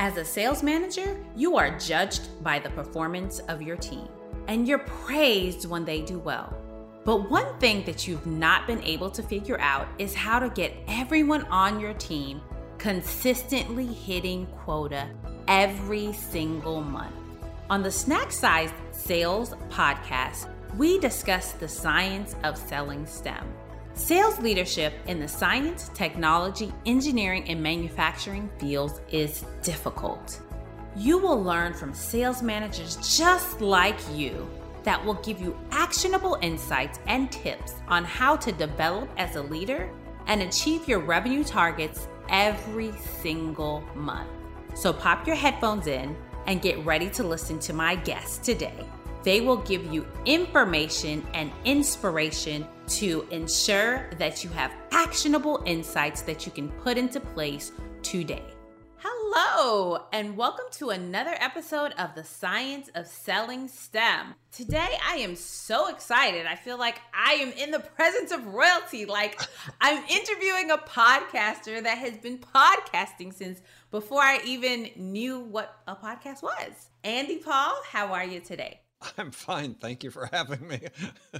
As a sales manager, you are judged by the performance of your team, and you're praised when they do well. But one thing that you've not been able to figure out is how to get everyone on your team consistently hitting quota every single month. On the Snack Size Sales podcast, we discuss the science of selling STEM. Sales leadership in the science, technology, engineering, and manufacturing fields is difficult. You will learn from sales managers just like you that will give you actionable insights and tips on how to develop as a leader and achieve your revenue targets every single month. So pop your headphones in and get ready to listen to my guest today. They will give you information and inspiration to ensure that you have actionable insights that you can put into place today. Hello, and welcome to another episode of the Science of Selling STEM. Today, I am so excited. I feel like I am in the presence of royalty. Like, I'm interviewing a podcaster that has been podcasting since before I even knew what a podcast was. Andy Paul, how are you today? I'm fine. Thank you for having me.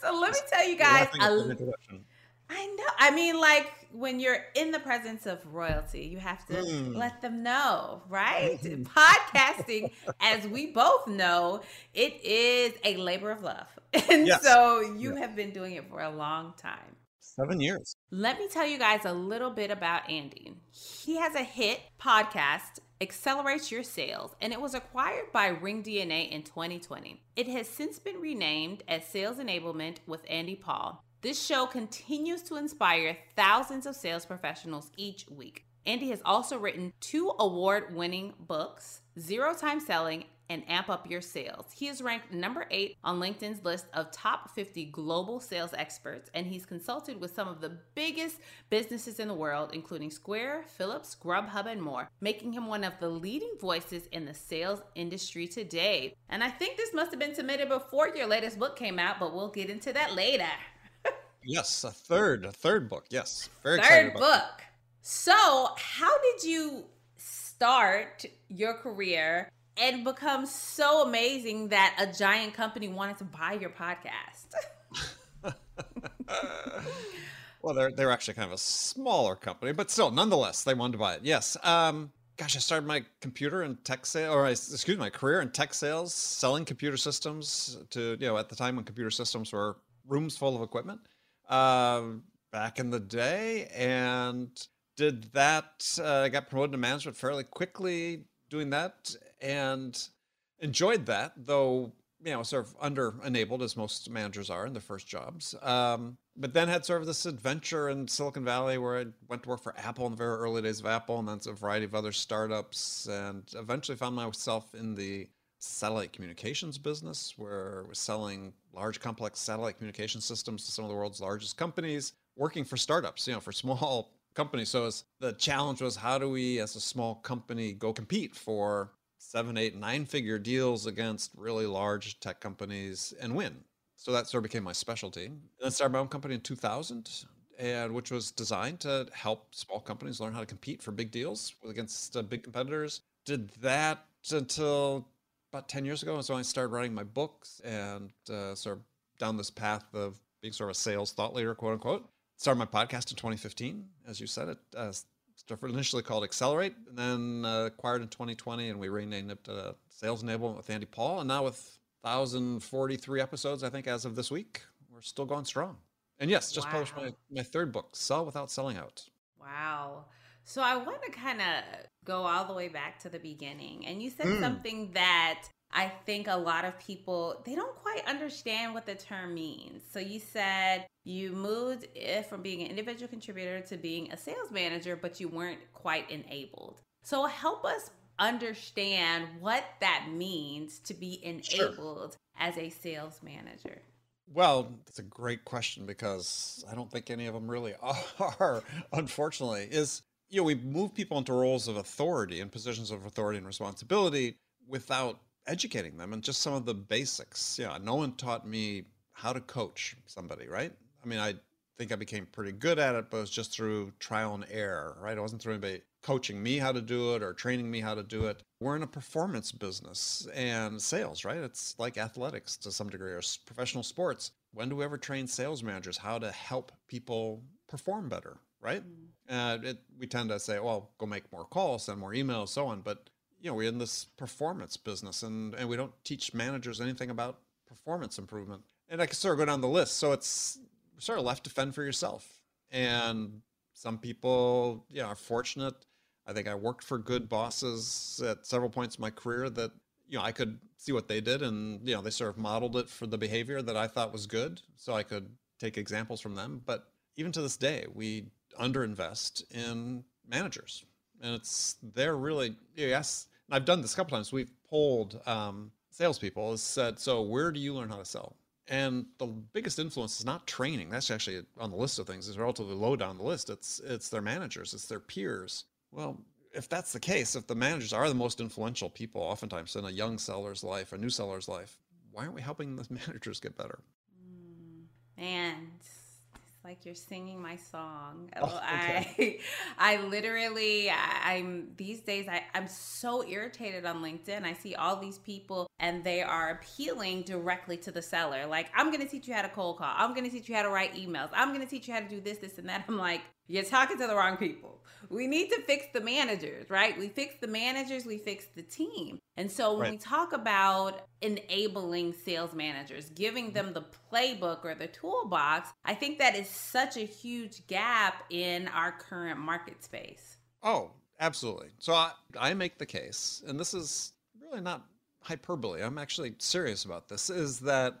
so let me tell you guys. I know. I mean, like when you're in the presence of royalty, you have to mm. let them know, right? Podcasting, as we both know, it is a labor of love. And yes. so you have been doing it for a long time. Seven years. Let me tell you guys a little bit about Andy. He has a hit podcast accelerates your sales, and it was acquired by ringDNA in 2020. It has since been renamed as Sales Enablement with Andy Paul. This show continues to inspire thousands of sales professionals each week. Andy has also written two award winning books Zero Time Selling and amp up your sales. He is ranked number eight on LinkedIn's list of top 50 global sales experts, and he's consulted with some of the biggest businesses in the world, including Square, Philips, Grubhub, and more, making him one of the leading voices in the sales industry today. And I think this must have been submitted before your latest book came out, but we'll get into that later. yes, a third, a third book. Yes, very third book. So, how did you start your career and become so amazing that a giant company wanted to buy your podcast. well, they're they're actually kind of a smaller company, but still, nonetheless, they wanted to buy it. Yes. Um, gosh, I started my computer and tech sales, or I, excuse my career in tech sales, selling computer systems to you know at the time when computer systems were rooms full of equipment. Um, back in the day, and did that. Uh, got promoted to management fairly quickly doing that and enjoyed that, though you know, sort of under enabled as most managers are in their first jobs. Um, but then had sort of this adventure in Silicon Valley where I went to work for Apple in the very early days of Apple, and then a variety of other startups, and eventually found myself in the satellite communications business where I was selling large complex satellite communication systems to some of the world's largest companies, working for startups, you know, for small companies. So the challenge was how do we as a small company go compete for seven, eight, nine figure deals against really large tech companies and win. So that sort of became my specialty. And then started my own company in 2000, and which was designed to help small companies learn how to compete for big deals against uh, big competitors. Did that until about 10 years ago. And so I started writing my books and uh, sort of down this path of being sort of a sales thought leader, quote unquote. Started my podcast in 2015, as you said it. Uh, initially called Accelerate, and then uh, acquired in 2020, and we renamed it uh, Sales Enablement with Andy Paul. And now with 1,043 episodes, I think, as of this week, we're still going strong. And yes, just wow. published my, my third book, Sell Without Selling Out. Wow. So I want to kind of go all the way back to the beginning. And you said mm. something that I think a lot of people they don't quite understand what the term means. So you said you moved from being an individual contributor to being a sales manager, but you weren't quite enabled. So help us understand what that means to be enabled sure. as a sales manager. Well, it's a great question because I don't think any of them really are, unfortunately. Is you know, we move people into roles of authority and positions of authority and responsibility without educating them and just some of the basics. Yeah, no one taught me how to coach somebody, right? I mean, I think I became pretty good at it, but it was just through trial and error, right? It wasn't through anybody coaching me how to do it or training me how to do it. We're in a performance business and sales, right? It's like athletics to some degree or professional sports. When do we ever train sales managers how to help people perform better, right? Mm. Uh, it, we tend to say, well, go make more calls, send more emails, so on. But you know, we're in this performance business, and and we don't teach managers anything about performance improvement. And I can sort of go down the list. So it's sort of left to fend for yourself. And some people, you know, are fortunate. I think I worked for good bosses at several points in my career that, you know, I could see what they did and, you know, they sort of modeled it for the behavior that I thought was good. So I could take examples from them. But even to this day, we underinvest in managers. And it's, they're really, yes, I've done this a couple times. We've polled um, salespeople, has said, so where do you learn how to sell? And the biggest influence is not training. That's actually on the list of things. It's relatively low down the list. It's it's their managers, it's their peers. Well, if that's the case, if the managers are the most influential people, oftentimes in a young seller's life, a new seller's life, why aren't we helping the managers get better? Mm, man, like you're singing my song. Oh, okay. I I literally I, am these days I, I'm so irritated on LinkedIn. I see all these people and they are appealing directly to the seller. Like, I'm gonna teach you how to cold call, I'm gonna teach you how to write emails, I'm gonna teach you how to do this, this, and that. I'm like, you're talking to the wrong people. We need to fix the managers, right? We fix the managers, we fix the team. And so when right. we talk about enabling sales managers, giving them the playbook or the toolbox, I think that is such a huge gap in our current market space. Oh, absolutely. So I, I make the case, and this is really not hyperbole. I'm actually serious about this. Is that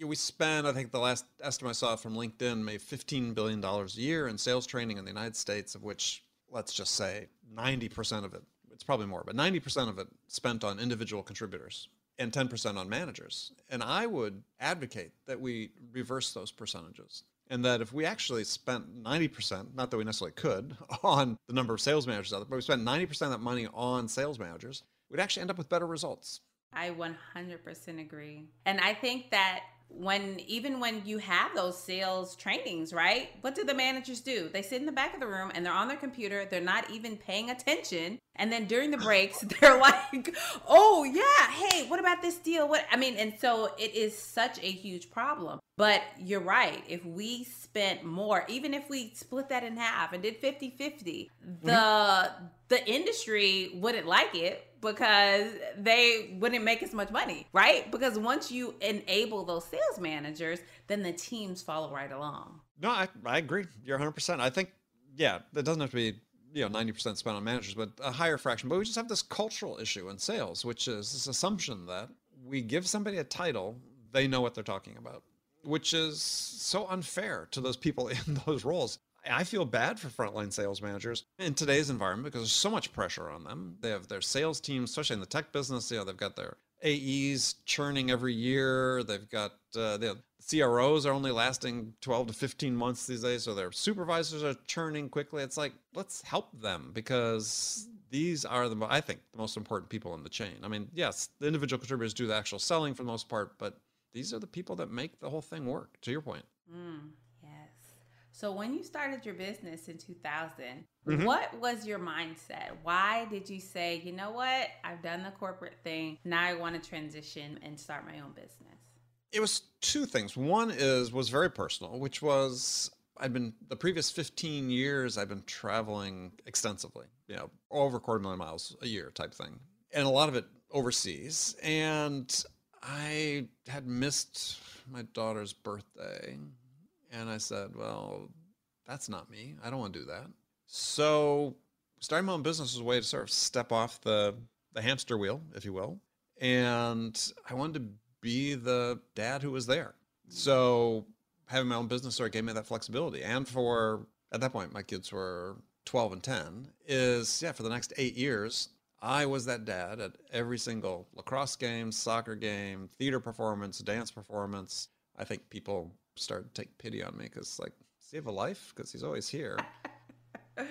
you know, we spend, I think the last estimate I saw from LinkedIn, made $15 billion a year in sales training in the United States, of which, let's just say, 90% of it, it's probably more, but 90% of it spent on individual contributors and 10% on managers. And I would advocate that we reverse those percentages. And that if we actually spent 90%, not that we necessarily could, on the number of sales managers out there, but we spent 90% of that money on sales managers, we'd actually end up with better results. I 100% agree. And I think that when even when you have those sales trainings, right? What do the managers do? They sit in the back of the room and they're on their computer, they're not even paying attention. And then during the breaks, they're like, "Oh, yeah, hey, what about this deal? What I mean, and so it is such a huge problem. But you're right. If we spent more, even if we split that in half and did 50-50, the mm-hmm. The industry wouldn't like it because they wouldn't make as much money, right? Because once you enable those sales managers, then the teams follow right along. No, I, I agree. You're 100%. I think, yeah, it doesn't have to be, you know, 90% spent on managers, but a higher fraction. But we just have this cultural issue in sales, which is this assumption that we give somebody a title, they know what they're talking about, which is so unfair to those people in those roles. I feel bad for frontline sales managers in today's environment because there's so much pressure on them. They have their sales teams, especially in the tech business. You know, they've got their AEs churning every year. They've got uh, the CROs are only lasting 12 to 15 months these days, so their supervisors are churning quickly. It's like let's help them because these are the I think the most important people in the chain. I mean, yes, the individual contributors do the actual selling for the most part, but these are the people that make the whole thing work. To your point. Mm. So when you started your business in 2000, mm-hmm. what was your mindset? Why did you say, you know what, I've done the corporate thing. Now I want to transition and start my own business? It was two things. One is was very personal, which was I've been the previous 15 years I've been traveling extensively, you know, over a quarter million miles a year type thing. And a lot of it overseas. And I had missed my daughter's birthday and I said, well, that's not me. I don't want to do that. So starting my own business was a way to sort of step off the, the hamster wheel, if you will. And I wanted to be the dad who was there. So having my own business sort of gave me that flexibility. And for, at that point, my kids were 12 and 10, is, yeah, for the next eight years, I was that dad at every single lacrosse game, soccer game, theater performance, dance performance. I think people started to take pity on me because like does he have a life because he's always here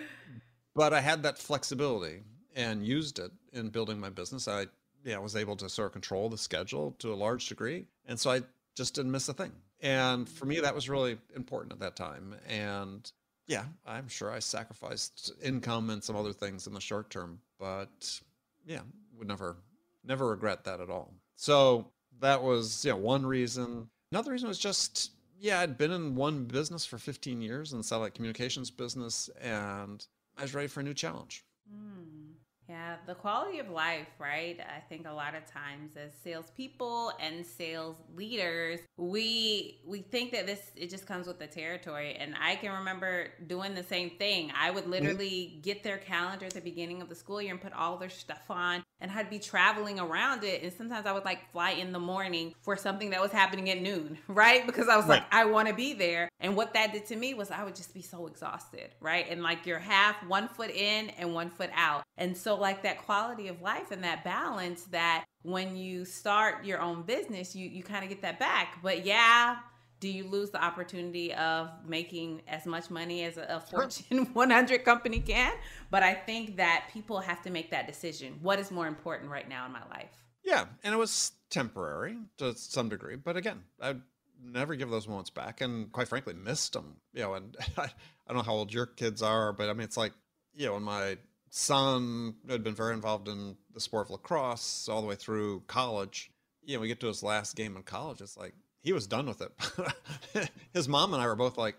but i had that flexibility and used it in building my business i yeah was able to sort of control the schedule to a large degree and so i just didn't miss a thing. And for me, that was really important at that time. And yeah, I'm sure I sacrificed income and some other things in the short term, but yeah, would never, never regret that at all. So that was, yeah, one reason. Another reason was just, yeah, I'd been in one business for 15 years in the satellite communications business, and I was ready for a new challenge. Mm. Yeah, the quality of life, right? I think a lot of times as salespeople and sales leaders, we we think that this it just comes with the territory. And I can remember doing the same thing. I would mm-hmm. literally get their calendar at the beginning of the school year and put all their stuff on and I'd be traveling around it. And sometimes I would like fly in the morning for something that was happening at noon, right? Because I was right. like, I want to be there. And what that did to me was I would just be so exhausted, right? And like you're half one foot in and one foot out. And so, like that quality of life and that balance that when you start your own business, you, you kind of get that back. But yeah, do you lose the opportunity of making as much money as a, a Fortune 100 company can? But I think that people have to make that decision. What is more important right now in my life? Yeah, and it was temporary to some degree, but again, I'd never give those moments back, and quite frankly, missed them. You know, and I, I don't know how old your kids are, but I mean, it's like you know, when my son had been very involved in the sport of lacrosse all the way through college. You know, we get to his last game in college. It's like he was done with it. His mom and I were both like,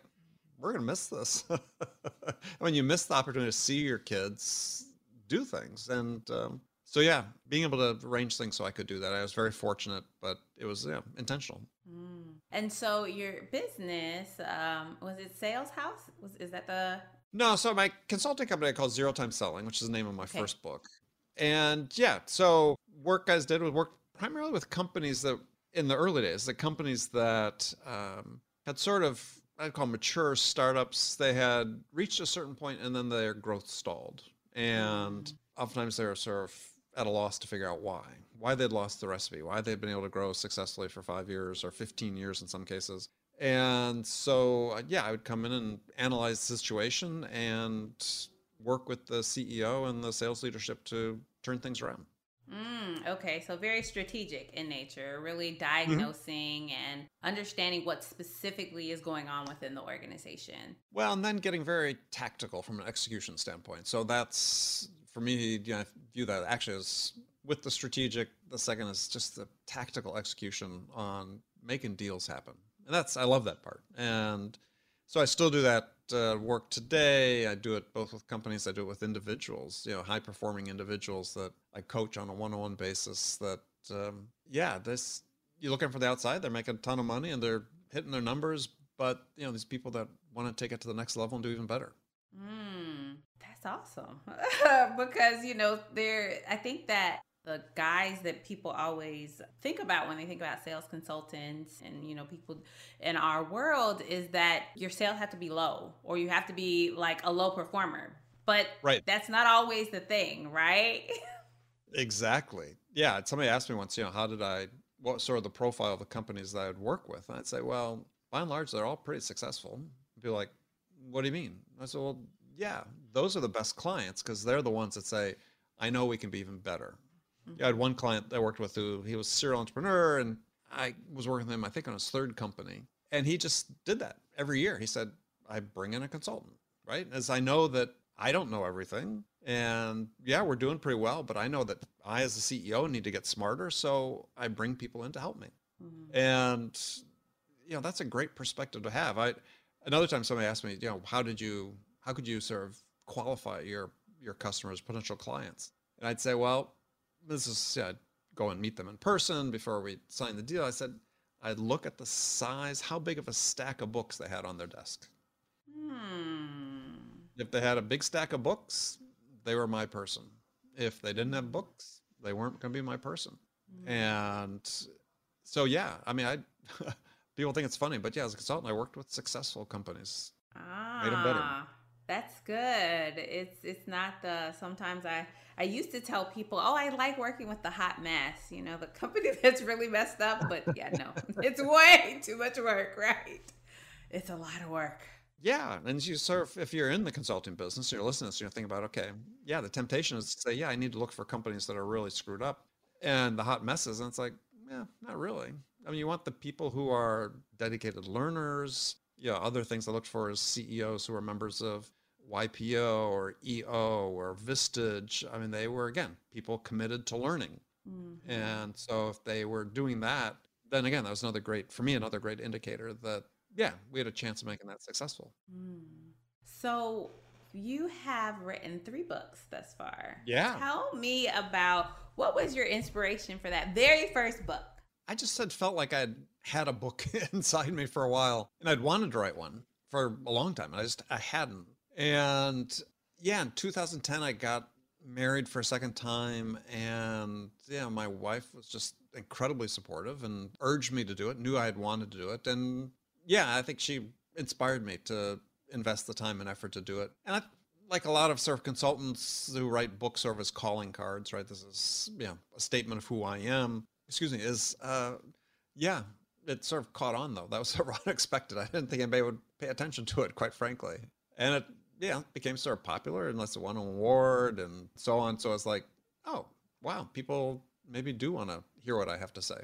we're going to miss this. I mean, you miss the opportunity to see your kids do things. And um, so, yeah, being able to arrange things so I could do that, I was very fortunate, but it was yeah, intentional. Mm. And so, your business um, was it Sales House? Was is that the? No, so my consulting company I called Zero Time Selling, which is the name of my okay. first book. And yeah, so work guys did was work primarily with companies that in the early days, the companies that um, had sort of I'd call mature startups, they had reached a certain point and then their growth stalled. And mm. oftentimes they were sort of at a loss to figure out why. Why they'd lost the recipe, why they'd been able to grow successfully for five years or 15 years in some cases. And so, uh, yeah, I would come in and analyze the situation and work with the CEO and the sales leadership to turn things around. Mm, okay, so very strategic in nature, really mm-hmm. diagnosing mm-hmm. and understanding what specifically is going on within the organization. Well, and then getting very tactical from an execution standpoint. So that's for me, you know, I view that actually as with the strategic. The second is just the tactical execution on making deals happen, and that's I love that part. And so I still do that uh, work today. I do it both with companies. I do it with individuals. You know, high performing individuals that I coach on a one on one basis. That um, yeah, this you're looking for the outside. They're making a ton of money and they're hitting their numbers, but you know these people that want to take it to the next level and do even better. Mm, that's awesome because you know there. I think that the guys that people always think about when they think about sales consultants and you know people in our world is that your sales have to be low or you have to be like a low performer. But right. that's not always the thing right? Exactly. Yeah somebody asked me once you know how did i what sort of the profile of the companies that i'd work with? And i'd say well by and large they're all pretty successful. I'd be like what do you mean? I said well yeah those are the best clients because they're the ones that say i know we can be even better I had one client I worked with who he was a serial entrepreneur, and I was working with him, I think, on his third company. And he just did that every year. He said, I bring in a consultant, right? As I know that I don't know everything. And yeah, we're doing pretty well, but I know that I, as a CEO, need to get smarter. So I bring people in to help me. Mm-hmm. And, you know, that's a great perspective to have. I, another time somebody asked me, you know, how did you, how could you sort of qualify your, your customers, potential clients? And I'd say, well, this is yeah, I'd go and meet them in person before we sign the deal. I said I'd look at the size, how big of a stack of books they had on their desk. Hmm. If they had a big stack of books, they were my person. If they didn't have books, they weren't going to be my person. Mm. And so yeah, I mean, I people think it's funny, but yeah, as a consultant, I worked with successful companies, ah. made them better. That's good. It's it's not the sometimes I I used to tell people, "Oh, I like working with the hot mess, you know, the company that's really messed up." But yeah, no. it's way too much work, right? It's a lot of work. Yeah, and you sort of, if you're in the consulting business, you're listening, so you're thinking about, okay, yeah, the temptation is to say, yeah, I need to look for companies that are really screwed up, and the hot messes, and it's like, yeah, not really. I mean, you want the people who are dedicated learners. Yeah, other things I looked for is CEOs who are members of YPO or EO or Vistage. I mean, they were, again, people committed to learning. Mm-hmm. And so if they were doing that, then again, that was another great, for me, another great indicator that, yeah, we had a chance of making that successful. Mm. So you have written three books thus far. Yeah. Tell me about what was your inspiration for that very first book? I just said felt like I'd had a book inside me for a while and I'd wanted to write one for a long time. I just I hadn't. And yeah, in 2010 I got married for a second time and yeah, my wife was just incredibly supportive and urged me to do it, knew I had wanted to do it. And yeah, I think she inspired me to invest the time and effort to do it. And I, like a lot of sort of consultants who write books of as calling cards, right? This is you know, a statement of who I am. Excuse me, is uh, yeah, it sort of caught on though. That was sort of unexpected. I didn't think anybody would pay attention to it, quite frankly. And it yeah became sort of popular unless it won an award and so on. So it's like, oh wow, people maybe do want to hear what I have to say,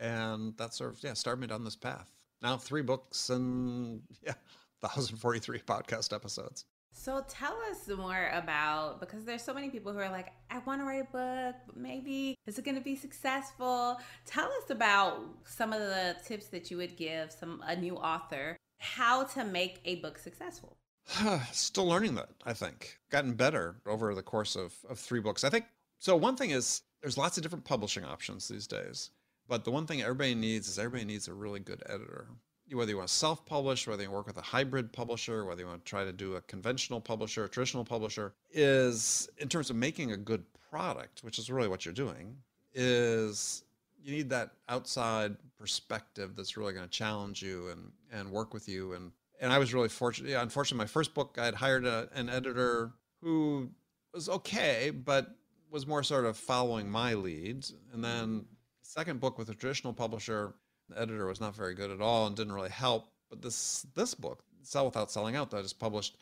and that sort of yeah started me down this path. Now three books and yeah 1043 podcast episodes. So tell us more about because there's so many people who are like, I want to write a book, but maybe is it going to be successful? Tell us about some of the tips that you would give some a new author how to make a book successful. Still learning that, I think. Gotten better over the course of, of three books. I think so. One thing is there's lots of different publishing options these days. But the one thing everybody needs is everybody needs a really good editor whether you want to self-publish, whether you work with a hybrid publisher, whether you want to try to do a conventional publisher, a traditional publisher, is in terms of making a good product, which is really what you're doing, is you need that outside perspective that's really going to challenge you and and work with you and and I was really fortunate. Yeah, unfortunately, my first book I had hired a, an editor who was okay, but was more sort of following my leads. And then second book with a traditional publisher, the editor was not very good at all and didn't really help. But this this book, Sell Without Selling Out, that I just published,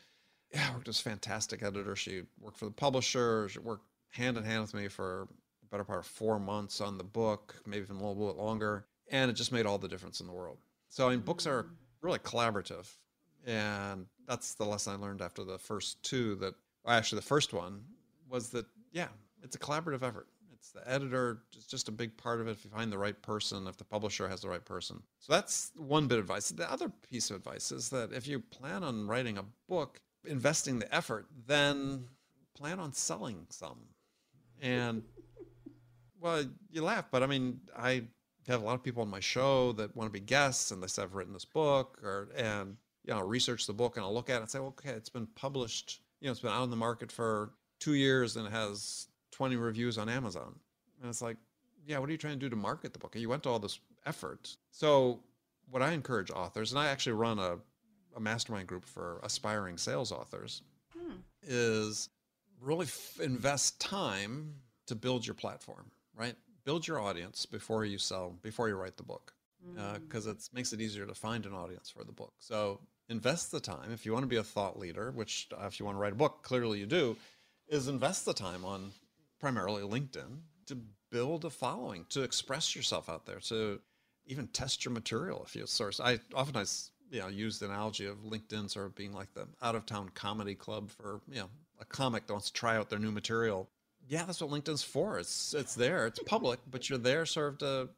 yeah, worked a fantastic editor. She worked for the publisher. She worked hand in hand with me for the better part of four months on the book, maybe even a little bit longer. And it just made all the difference in the world. So I mean, books are really collaborative. And that's the lesson I learned after the first two that actually the first one was that, yeah, it's a collaborative effort. It's the editor is just a big part of it. If you find the right person, if the publisher has the right person. So that's one bit of advice. The other piece of advice is that if you plan on writing a book, investing the effort, then plan on selling some. And well, you laugh, but I mean, I have a lot of people on my show that want to be guests and they say I've written this book or and you know research the book and I'll look at it and say, okay, it's been published, you know, it's been out in the market for two years and it has 20 reviews on Amazon. And it's like, yeah, what are you trying to do to market the book? You went to all this effort. So, what I encourage authors, and I actually run a, a mastermind group for aspiring sales authors, hmm. is really f- invest time to build your platform, right? Build your audience before you sell, before you write the book, because uh, hmm. it makes it easier to find an audience for the book. So, invest the time. If you want to be a thought leader, which uh, if you want to write a book, clearly you do, is invest the time on primarily LinkedIn, to build a following, to express yourself out there, to even test your material if you source. I oftentimes you know use the analogy of LinkedIn sort of being like the out of town comedy club for you know a comic that wants to try out their new material. Yeah, that's what LinkedIn's for. It's it's there, it's public, but you're there sort of to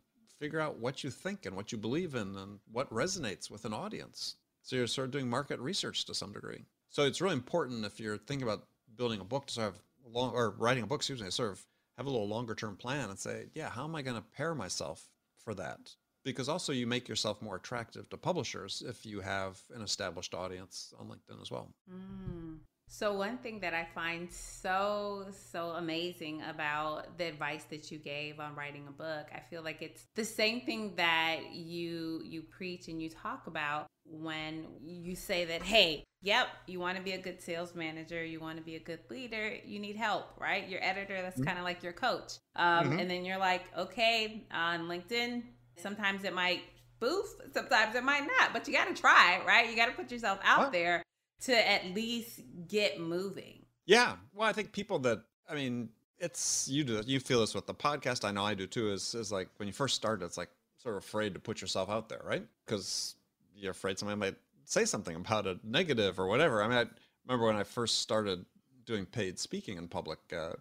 figure out what you think and what you believe in and what resonates with an audience. So you're sort of doing market research to some degree. So it's really important if you're thinking about building a book to sort of long or writing a book, excuse me, sort of have a little longer term plan and say, yeah, how am I going to pair myself for that? Because also you make yourself more attractive to publishers if you have an established audience on LinkedIn as well. Mm. So, one thing that I find so, so amazing about the advice that you gave on writing a book, I feel like it's the same thing that you you preach and you talk about when you say that, hey, yep, you want to be a good sales manager, you want to be a good leader, you need help, right? Your editor, that's mm-hmm. kind of like your coach. Um, mm-hmm. And then you're like, okay, on LinkedIn, sometimes it might boost, sometimes it might not, but you got to try, right? You got to put yourself out there to at least get moving. Yeah. Well, I think people that, I mean, it's you do you feel this with the podcast. I know I do too. Is is like when you first start, it's like sort of afraid to put yourself out there, right? Because you're afraid somebody might say something about it negative or whatever. I mean, I remember when I first started doing paid speaking in public, uh,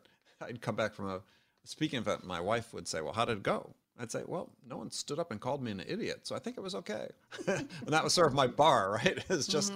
I'd come back from a speaking event, my wife would say, "Well, how did it go?" I'd say, "Well, no one stood up and called me an idiot, so I think it was okay." and that was sort of my bar, right? It's just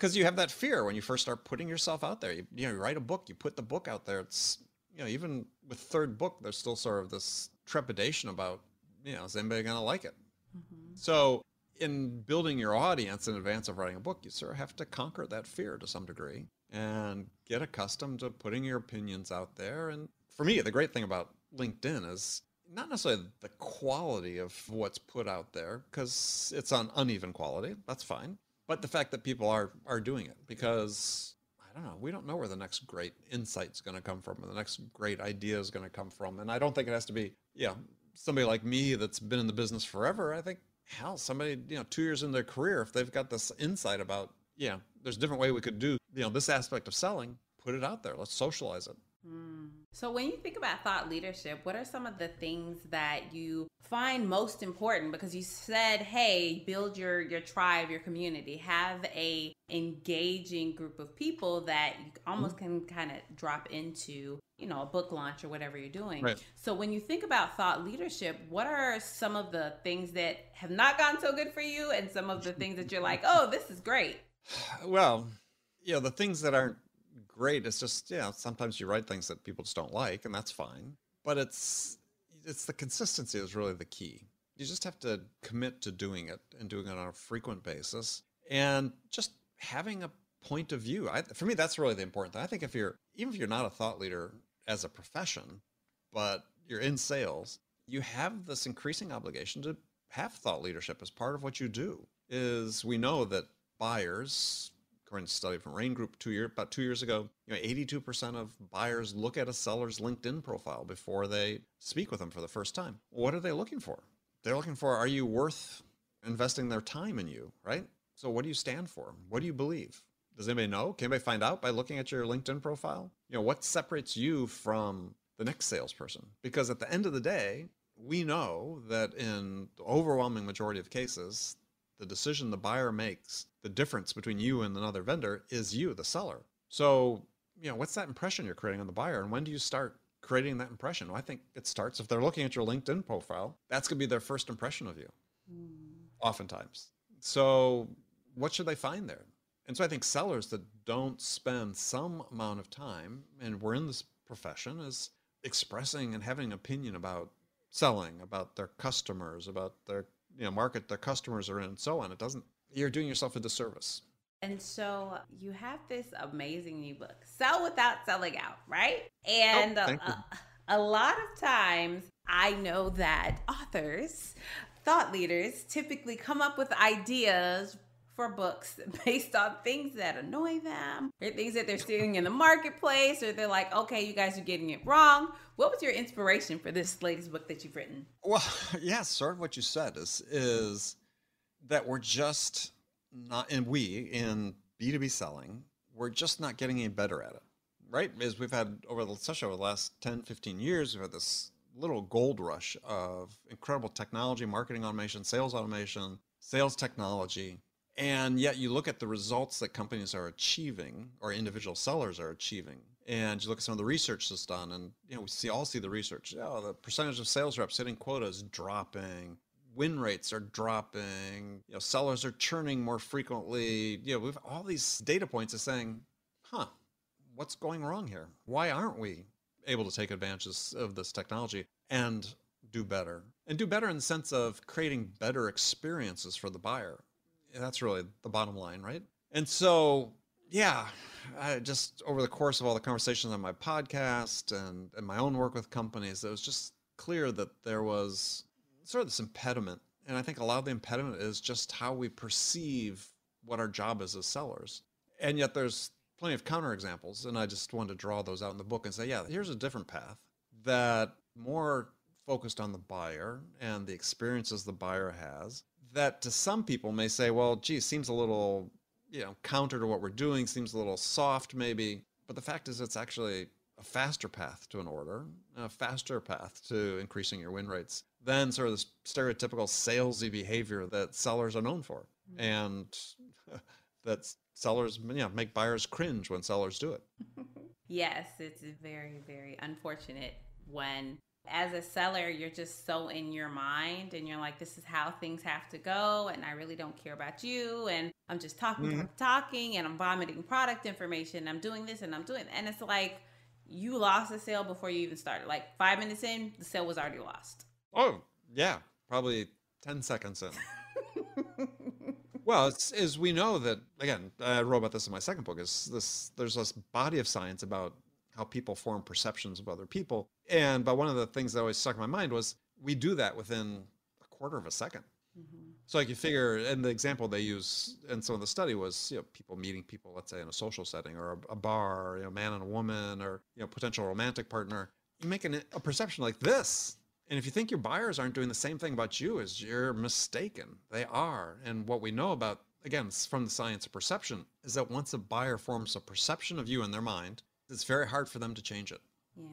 because you have that fear when you first start putting yourself out there. You, you know, you write a book, you put the book out there. It's you know, even with third book, there's still sort of this trepidation about, you know, is anybody going to like it? Mm-hmm. So in building your audience in advance of writing a book, you sort of have to conquer that fear to some degree and get accustomed to putting your opinions out there. And for me, the great thing about LinkedIn is not necessarily the quality of what's put out there, because it's on uneven quality. That's fine. But the fact that people are are doing it because I don't know, we don't know where the next great insight's going to come from, or the next great idea is going to come from. And I don't think it has to be, yeah, somebody like me that's been in the business forever. I think hell, somebody, you know, two years in their career, if they've got this insight about, yeah, there's a different way we could do, you know, this aspect of selling, put it out there. Let's socialize it. Mm. So, when you think about thought leadership, what are some of the things that you find most important? Because you said, "Hey, build your your tribe, your community, have a engaging group of people that you almost mm-hmm. can kind of drop into, you know, a book launch or whatever you're doing." Right. So, when you think about thought leadership, what are some of the things that have not gone so good for you, and some of the things that you're like, "Oh, this is great." Well, you know, the things that aren't great. It's just, yeah, sometimes you write things that people just don't like, and that's fine. But it's it's the consistency is really the key. You just have to commit to doing it and doing it on a frequent basis and just having a point of view. I, for me, that's really the important thing. I think if you're, even if you're not a thought leader as a profession, but you're in sales, you have this increasing obligation to have thought leadership as part of what you do. Is we know that buyers a study from Rain Group two year about two years ago, you know, 82% of buyers look at a seller's LinkedIn profile before they speak with them for the first time. What are they looking for? They're looking for are you worth investing their time in you, right? So what do you stand for? What do you believe? Does anybody know? Can anybody find out by looking at your LinkedIn profile? You know, what separates you from the next salesperson? Because at the end of the day, we know that in the overwhelming majority of cases, the decision the buyer makes, the difference between you and another vendor is you, the seller. So, you know, what's that impression you're creating on the buyer? And when do you start creating that impression? Well, I think it starts if they're looking at your LinkedIn profile, that's going to be their first impression of you, mm. oftentimes. So, what should they find there? And so I think sellers that don't spend some amount of time, and we're in this profession, is expressing and having an opinion about selling, about their customers, about their you know market their customers are in and so on it doesn't you're doing yourself a disservice. And so you have this amazing new book sell without selling out right? And oh, a, uh, a lot of times i know that authors thought leaders typically come up with ideas for books based on things that annoy them or things that they're seeing in the marketplace or they're like okay you guys are getting it wrong. What was your inspiration for this latest book that you've written? Well yeah sort of what you said is is that we're just not and we in b2b selling we're just not getting any better at it right? As we've had over the especially over the last 10 15 years we've had this little gold rush of incredible technology marketing automation sales automation sales technology and yet you look at the results that companies are achieving or individual sellers are achieving. And you look at some of the research that's done, and you know, we see all see the research. Oh, the percentage of sales reps hitting quotas dropping, win rates are dropping, you know, sellers are churning more frequently. You know, we've all these data points is saying, huh, what's going wrong here? Why aren't we able to take advantages of this technology and do better? And do better in the sense of creating better experiences for the buyer that's really the bottom line, right? And so, yeah, I just over the course of all the conversations on my podcast and, and my own work with companies, it was just clear that there was sort of this impediment. And I think a lot of the impediment is just how we perceive what our job is as sellers. And yet there's plenty of counterexamples. And I just wanted to draw those out in the book and say, yeah, here's a different path that more focused on the buyer and the experiences the buyer has that to some people may say, well, gee, seems a little, you know, counter to what we're doing, seems a little soft maybe. But the fact is, it's actually a faster path to an order, a faster path to increasing your win rates than sort of the stereotypical salesy behavior that sellers are known for. Mm-hmm. And that sellers you know, make buyers cringe when sellers do it. yes, it's very, very unfortunate when as a seller, you're just so in your mind and you're like, this is how things have to go. And I really don't care about you. And I'm just talking, mm-hmm. talking, and I'm vomiting product information. I'm doing this and I'm doing, and it's like, you lost the sale before you even started. Like five minutes in, the sale was already lost. Oh, yeah. Probably 10 seconds in. well, it's, as we know that, again, I wrote about this in my second book, is this, there's this body of science about how people form perceptions of other people. And but one of the things that always stuck in my mind was we do that within a quarter of a 2nd mm-hmm. So like you figure, and the example they use in some of the study was you know people meeting people, let's say in a social setting or a, a bar, or, you know, man and a woman, or you know potential romantic partner. You make an, a perception like this, and if you think your buyers aren't doing the same thing about you is you're mistaken. They are. And what we know about, again, from the science of perception, is that once a buyer forms a perception of you in their mind, it's very hard for them to change it. Yeah.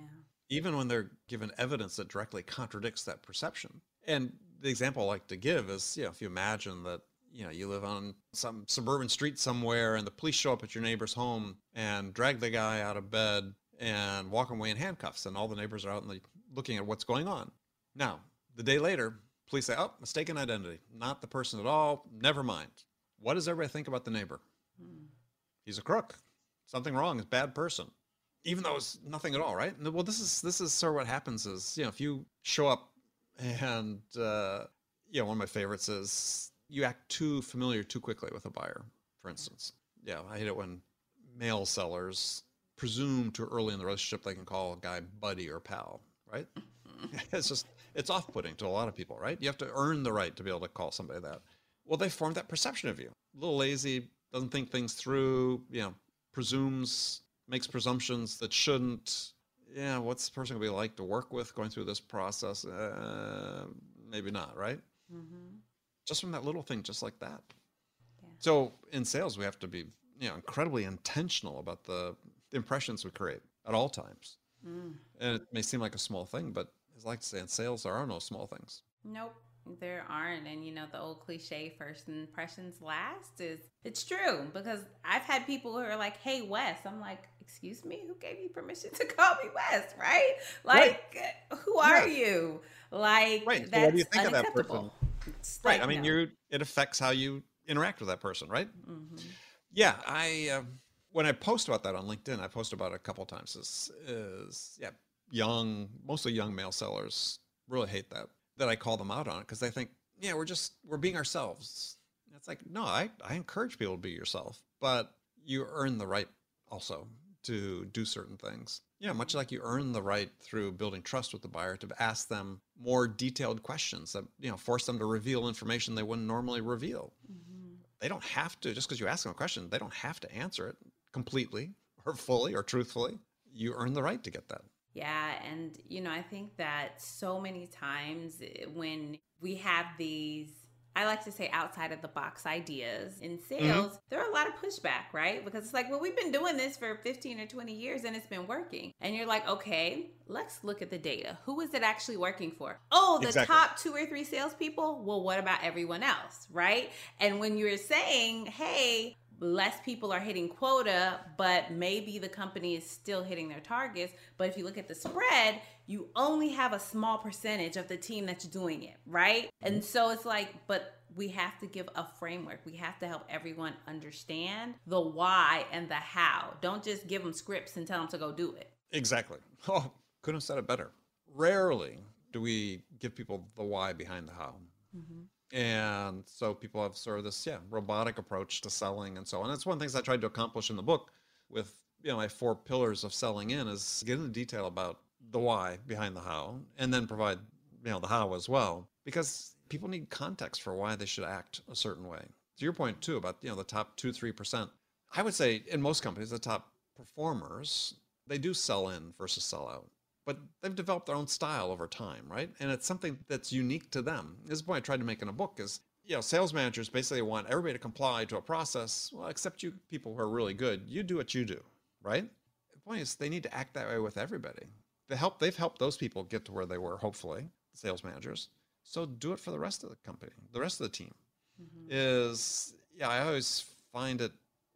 Even when they're given evidence that directly contradicts that perception. And the example I like to give is, you know, if you imagine that, you know, you live on some suburban street somewhere and the police show up at your neighbor's home and drag the guy out of bed and walk away in handcuffs and all the neighbors are out and looking at what's going on. Now, the day later, police say, oh, mistaken identity, not the person at all, never mind. What does everybody think about the neighbor? Hmm. He's a crook. Something wrong, he's a bad person even though it's nothing at all, right? Well, this is this is sort of what happens is you know if you show up and uh, you know one of my favorites is you act too familiar too quickly with a buyer, for instance. Yeah, I hate it when male sellers presume too early in the relationship they can call a guy buddy or pal, right? it's just it's off-putting to a lot of people, right? You have to earn the right to be able to call somebody that. Well, they formed that perception of you. A little lazy, doesn't think things through, you know, presumes makes presumptions that shouldn't. Yeah, what's the person gonna be like to work with going through this process? Uh, maybe not, right? Mm-hmm. Just from that little thing, just like that. Yeah. So in sales, we have to be you know incredibly intentional about the, impressions we create at all times. Mm. And it may seem like a small thing, but as I like to say in sales, there are no small things. Nope. There aren't. And you know, the old cliche first impressions last is it's true because I've had people who are like, hey, Wes. I'm like, excuse me, who gave you permission to call me Wes, right? Like, right. who are yeah. you? Like, right. that's what do you think of that person? right. I mean, no. you it affects how you interact with that person, right? Mm-hmm. Yeah. I, uh, when I post about that on LinkedIn, I post about it a couple times. Is, is yeah, young, mostly young male sellers really hate that that I call them out on it because they think, yeah, we're just we're being ourselves. It's like, no, I, I encourage people to be yourself, but you earn the right also to do certain things. Yeah, much like you earn the right through building trust with the buyer to ask them more detailed questions that, you know, force them to reveal information they wouldn't normally reveal. Mm-hmm. They don't have to, just because you ask them a question, they don't have to answer it completely or fully or truthfully. You earn the right to get that. Yeah. And, you know, I think that so many times eh, when we have these I like to say outside of the box ideas in mm-hmm. sales, mm-hmm. there are a lot of pushback, right? Because it's like, well, we've been doing this for 15 or 20 years and it's been working. And you're like, okay, let's look at the data. Who is it actually working for? Oh, the exactly. top two or three salespeople? Well, what about everyone else, right? And when you're saying, hey, less people are hitting quota, but maybe the company is still hitting their targets. But if you look at the spread, you only have a small percentage of the team that's doing it, right? And so it's like, but we have to give a framework. We have to help everyone understand the why and the how. Don't just give them scripts and tell them to go do it. Exactly. Oh, couldn't have said it better. Rarely do we give people the why behind the how. Mm-hmm and so people have sort of this yeah robotic approach to selling and so on. That's one of the things i tried to accomplish in the book with you know my four pillars of selling in is get into detail about the why behind the how and then provide you know the how as well. Because people need context for why they should act a certain way. To your point too about you know the top two three percent i would say in most companies the top performers they do sell in versus sell out but they've developed their own style over time, right? And it's something that's unique to them. This is what I tried to make in a book is, you know, sales managers basically want everybody to comply to a process, well, except you people who are really good. You do what you do, right? The point is they need to act that way with everybody. They help they've helped those people get to where they were, hopefully, sales managers. So do it for the rest of the company, the rest of the team. Mm-hmm. Is yeah, I always find it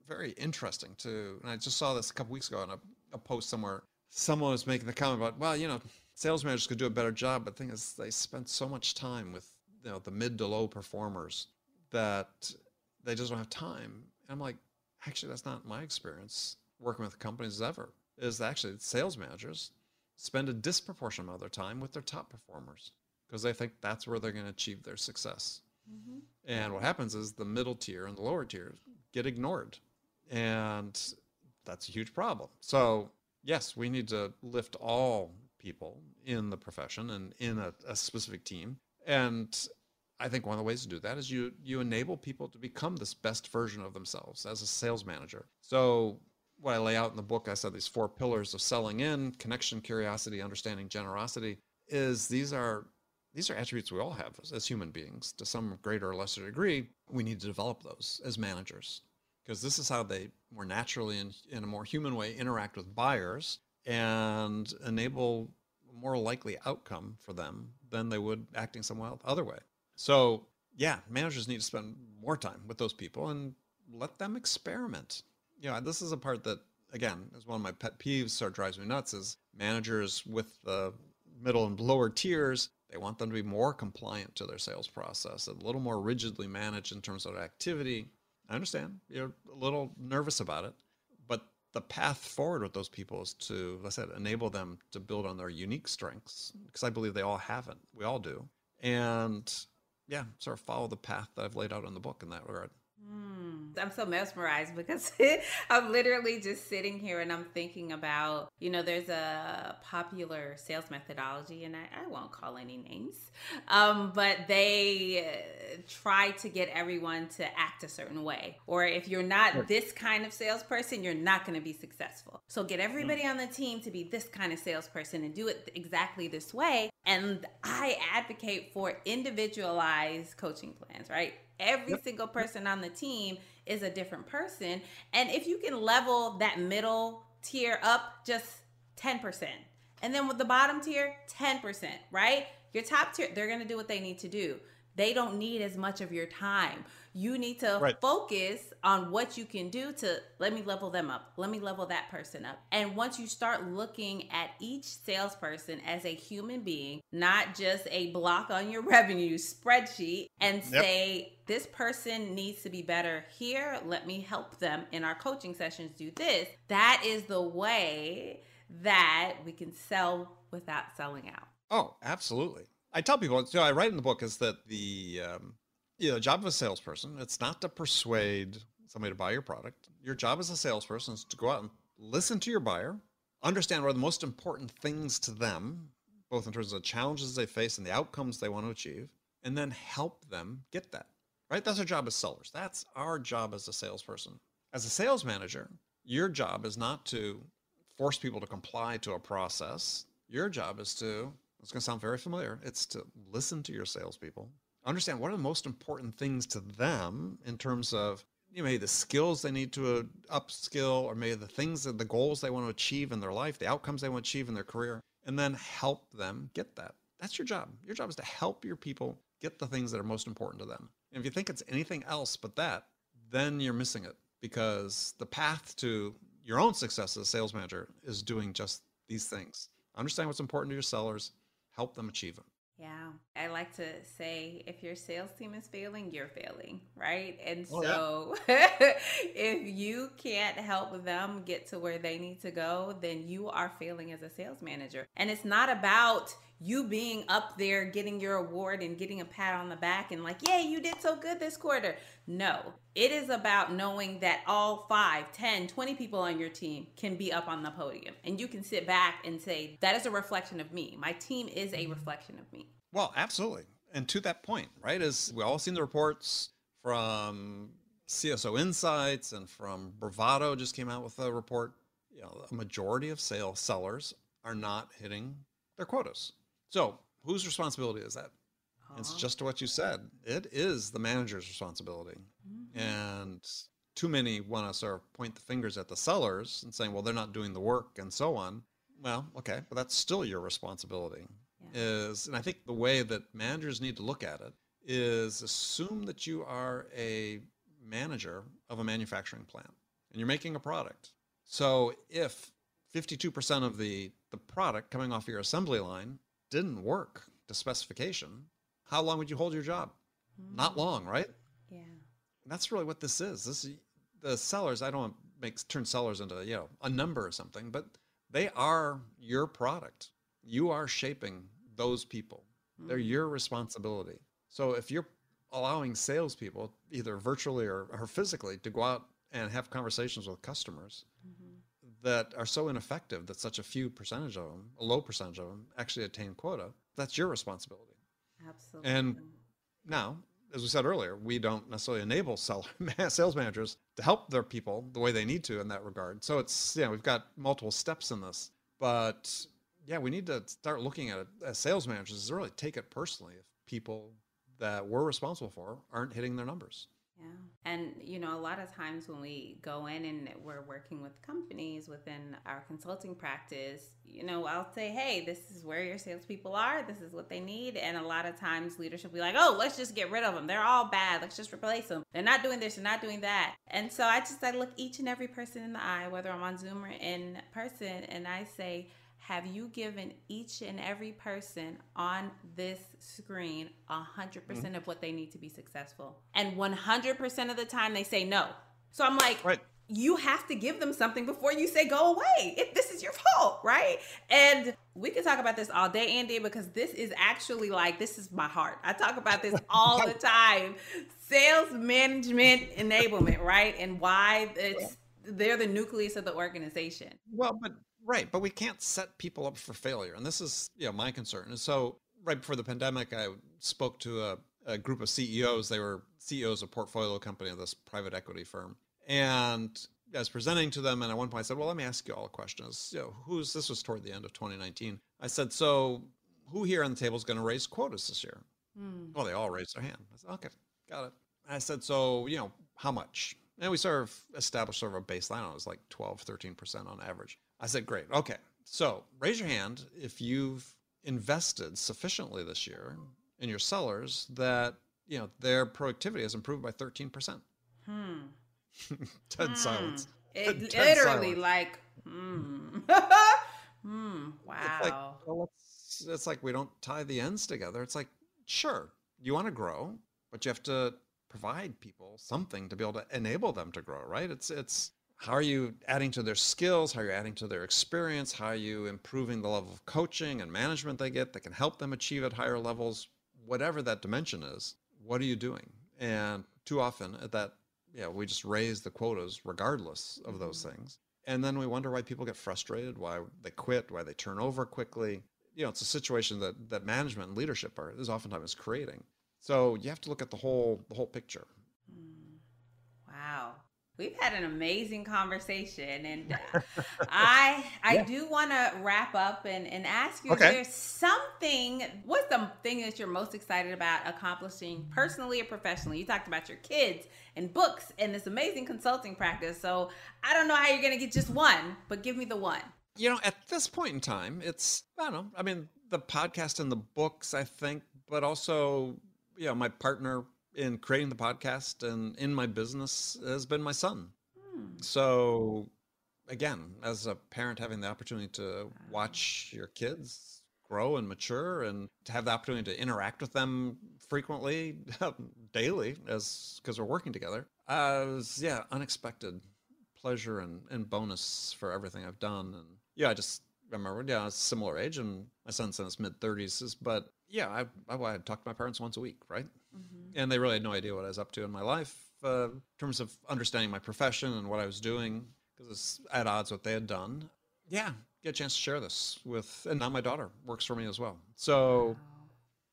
very interesting to and I just saw this a couple weeks ago in a, a post somewhere. Someone was making the comment about, well, you know, sales managers could do a better job, but the thing is they spend so much time with you know the mid to low performers that they just don't have time. And I'm like, actually that's not my experience working with companies ever. Is actually sales managers spend a disproportionate amount of their time with their top performers because they think that's where they're going to achieve their success. Mm-hmm. And what happens is the middle tier and the lower tier get ignored. And that's a huge problem. So, yes, we need to lift all people in the profession and in a, a specific team. And I think one of the ways to do that is you you enable people to become this best version of themselves as a sales manager. So what I lay out in the book, I said these four pillars of selling in, connection, curiosity, understanding, generosity, is these are these are attributes we all have as, as human beings to some greater or lesser degree. We need to develop those as managers because this is how they more naturally and in a more human way interact with buyers and enable a more likely outcome for them than they would acting some other way. So yeah, managers need to spend more time with those people and let them experiment you know, this is a part that again is one of my pet peeves. Of drives me nuts. Is managers with the middle and lower tiers they want them to be more compliant to their sales process, a little more rigidly managed in terms of activity. I understand you're a little nervous about it, but the path forward with those people is to, let's say, enable them to build on their unique strengths, because I believe they all have it. We all do. And yeah, sort of follow the path that I've laid out in the book in that regard. Mm, I'm so mesmerized because I'm literally just sitting here and I'm thinking about, you know, there's a popular sales methodology, and I, I won't call any names, um, but they uh, try to get everyone to act a certain way. Or if you're not this kind of salesperson, you're not going to be successful. So get everybody mm. on the team to be this kind of salesperson and do it exactly this way. And I advocate for individualized coaching plans, right? Every yep. single person on the team is a different person. And if you can level that middle tier up just 10%, and then with the bottom tier, 10%, right? Your top tier, they're going to do what they need to do. They don't need as much of your time. You need to right. focus on what you can do to let me level them up. Let me level that person up. And once you start looking at each salesperson as a human being, not just a block on your revenue spreadsheet, and yep. say, this person needs to be better here. Let me help them in our coaching sessions do this. That is the way that we can sell without selling out. Oh, absolutely. I tell people, so I write in the book is that the um, you know, job of a salesperson, it's not to persuade somebody to buy your product. Your job as a salesperson is to go out and listen to your buyer, understand what are the most important things to them, both in terms of the challenges they face and the outcomes they want to achieve, and then help them get that. Right? That's our job as sellers. That's our job as a salesperson. As a sales manager, your job is not to force people to comply to a process. Your job is to, it's going to sound very familiar, it's to listen to your salespeople, understand what are the most important things to them in terms of you know, maybe the skills they need to uh, upskill or maybe the things that the goals they want to achieve in their life the outcomes they want to achieve in their career and then help them get that. That's your job. Your job is to help your people get the things that are most important to them. And if you think it's anything else but that then you're missing it because the path to your own success as a sales manager is doing just these things. Understand what's important to your sellers help them achieve them yeah. I like to say if your sales team is failing, you're failing, right? And oh, so yeah. if you can't help them get to where they need to go, then you are failing as a sales manager. And it's not about you being up there getting your award and getting a pat on the back and like, yay, you did so good this quarter. No, it is about knowing that all 5, 10, 20 people on your team can be up on the podium and you can sit back and say, that is a reflection of me. My team is a reflection of me. Well, absolutely. And to that point, right, as we all seen the reports from CSO Insights and from Bravado just came out with a report, you know, a majority of sales sellers are not hitting their quotas so, whose responsibility is that? Uh-huh. It's just what you said. It is the manager's responsibility. Mm-hmm. And too many want to sort of point the fingers at the sellers and saying, well, they're not doing the work and so on. Well, okay, but that's still your responsibility. Yeah. Is and I think the way that managers need to look at it is assume that you are a manager of a manufacturing plant and you're making a product. So if 52% of the, the product coming off your assembly line didn't work to specification, how long would you hold your job? Mm. Not long, right? Yeah. And that's really what this is. This is the sellers. I don't make turn sellers into you know a number or something, but they are your product. You are shaping those people. Mm. They're your responsibility. So if you're allowing salespeople, either virtually or, or physically, to go out and have conversations with customers. That are so ineffective that such a few percentage of them, a low percentage of them, actually attain quota, that's your responsibility. Absolutely. And now, as we said earlier, we don't necessarily enable sell, sales managers to help their people the way they need to in that regard. So it's, yeah, we've got multiple steps in this. But yeah, we need to start looking at it as sales managers to really take it personally if people that we're responsible for aren't hitting their numbers. Yeah. And, you know, a lot of times when we go in and we're working with companies within our consulting practice, you know, I'll say, hey, this is where your salespeople are. This is what they need. And a lot of times leadership will be like, oh, let's just get rid of them. They're all bad. Let's just replace them. They're not doing this. They're not doing that. And so I just, I look each and every person in the eye, whether I'm on Zoom or in person, and I say, have you given each and every person on this screen 100% mm-hmm. of what they need to be successful? And 100% of the time they say no. So I'm like, right. you have to give them something before you say go away. If this is your fault, right? And we can talk about this all day, Andy, because this is actually like this is my heart. I talk about this all the time. Sales management enablement, right? And why it's they're the nucleus of the organization. Well, but Right, but we can't set people up for failure, and this is you know my concern. And so right before the pandemic, I spoke to a, a group of CEOs. They were CEOs of portfolio company of this private equity firm, and I was presenting to them, and at one point I said, "Well, let me ask you all a question. you know, who's this was toward the end of 2019. I said, so who here on the table is going to raise quotas this year? Hmm. Well, they all raised their hand. I said, okay, got it. I said, so you know, how much? And we sort of established sort of a baseline. It was like 12, 13% on average. I said, great. Okay. So raise your hand if you've invested sufficiently this year in your sellers that, you know, their productivity has improved by 13%. Hmm. Dead hmm. silence. It Dead literally silence. like, hmm. hmm. Wow. It's like, well, it's, it's like we don't tie the ends together. It's like, sure, you want to grow, but you have to provide people something to be able to enable them to grow, right? It's it's how are you adding to their skills? How are you adding to their experience? How are you improving the level of coaching and management they get that can help them achieve at higher levels? Whatever that dimension is what are you doing? And too often at that yeah we just raise the quotas regardless of those mm-hmm. things. And then we wonder why people get frustrated why they quit why they turn over quickly. You know it's a situation that that management and leadership are is oftentimes creating. So you have to look at the whole the whole picture. Mm. wow We've had an amazing conversation, and uh, I I yeah. do want to wrap up and, and ask you: okay. Is there something? What's the thing that you're most excited about accomplishing personally or professionally? You talked about your kids and books and this amazing consulting practice. So I don't know how you're going to get just one, but give me the one. You know, at this point in time, it's I don't know. I mean, the podcast and the books, I think, but also you know, my partner in creating the podcast and in my business has been my son. Hmm. So again, as a parent having the opportunity to watch your kids grow and mature and to have the opportunity to interact with them frequently daily as because we're working together uh, was yeah unexpected pleasure and, and bonus for everything i've done and yeah i just remember yeah a similar age and my son's in his mid 30s but yeah i, I, I talk to my parents once a week right Mm-hmm. And they really had no idea what I was up to in my life uh, in terms of understanding my profession and what I was doing because it's at odds with what they had done. Yeah, get a chance to share this with, and now my daughter works for me as well. So wow.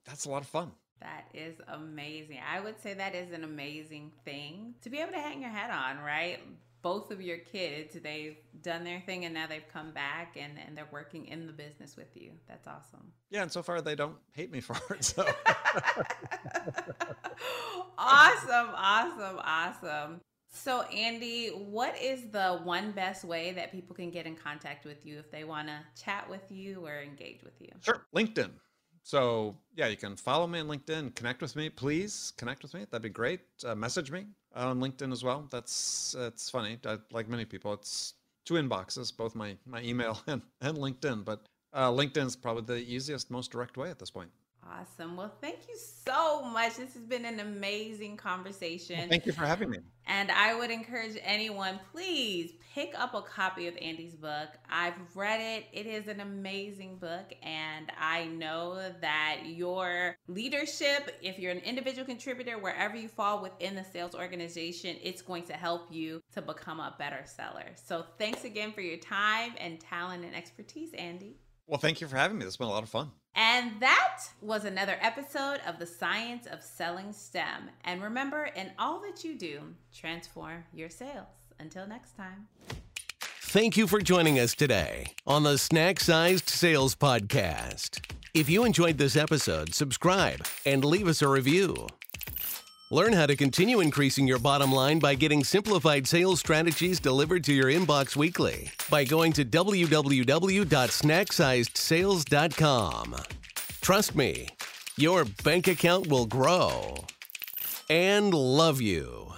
that's a lot of fun. That is amazing. I would say that is an amazing thing to be able to hang your hat on, right? Both of your kids they've done their thing and now they've come back and, and they're working in the business with you that's awesome yeah and so far they don't hate me for it so awesome awesome awesome So, Andy, what is the one best way that people can get in contact with you if they want to chat with you or engage with you? Sure. LinkedIn. So, yeah, you can follow me on LinkedIn, connect with me. Please connect with me. That'd be great. Uh, message me on LinkedIn as well. That's it's funny. I, like many people, it's two inboxes, both my my email and, and LinkedIn. But uh, LinkedIn is probably the easiest, most direct way at this point. Awesome. Well, thank you so much. This has been an amazing conversation. Well, thank you for having me. And I would encourage anyone, please pick up a copy of Andy's book. I've read it, it is an amazing book. And I know that your leadership, if you're an individual contributor, wherever you fall within the sales organization, it's going to help you to become a better seller. So thanks again for your time and talent and expertise, Andy. Well, thank you for having me. It's been a lot of fun. And that was another episode of the Science of Selling STEM. And remember, in all that you do, transform your sales. Until next time. Thank you for joining us today on the Snack Sized Sales Podcast. If you enjoyed this episode, subscribe and leave us a review. Learn how to continue increasing your bottom line by getting simplified sales strategies delivered to your inbox weekly by going to www.snacksizedSales.com. Trust me, your bank account will grow and love you.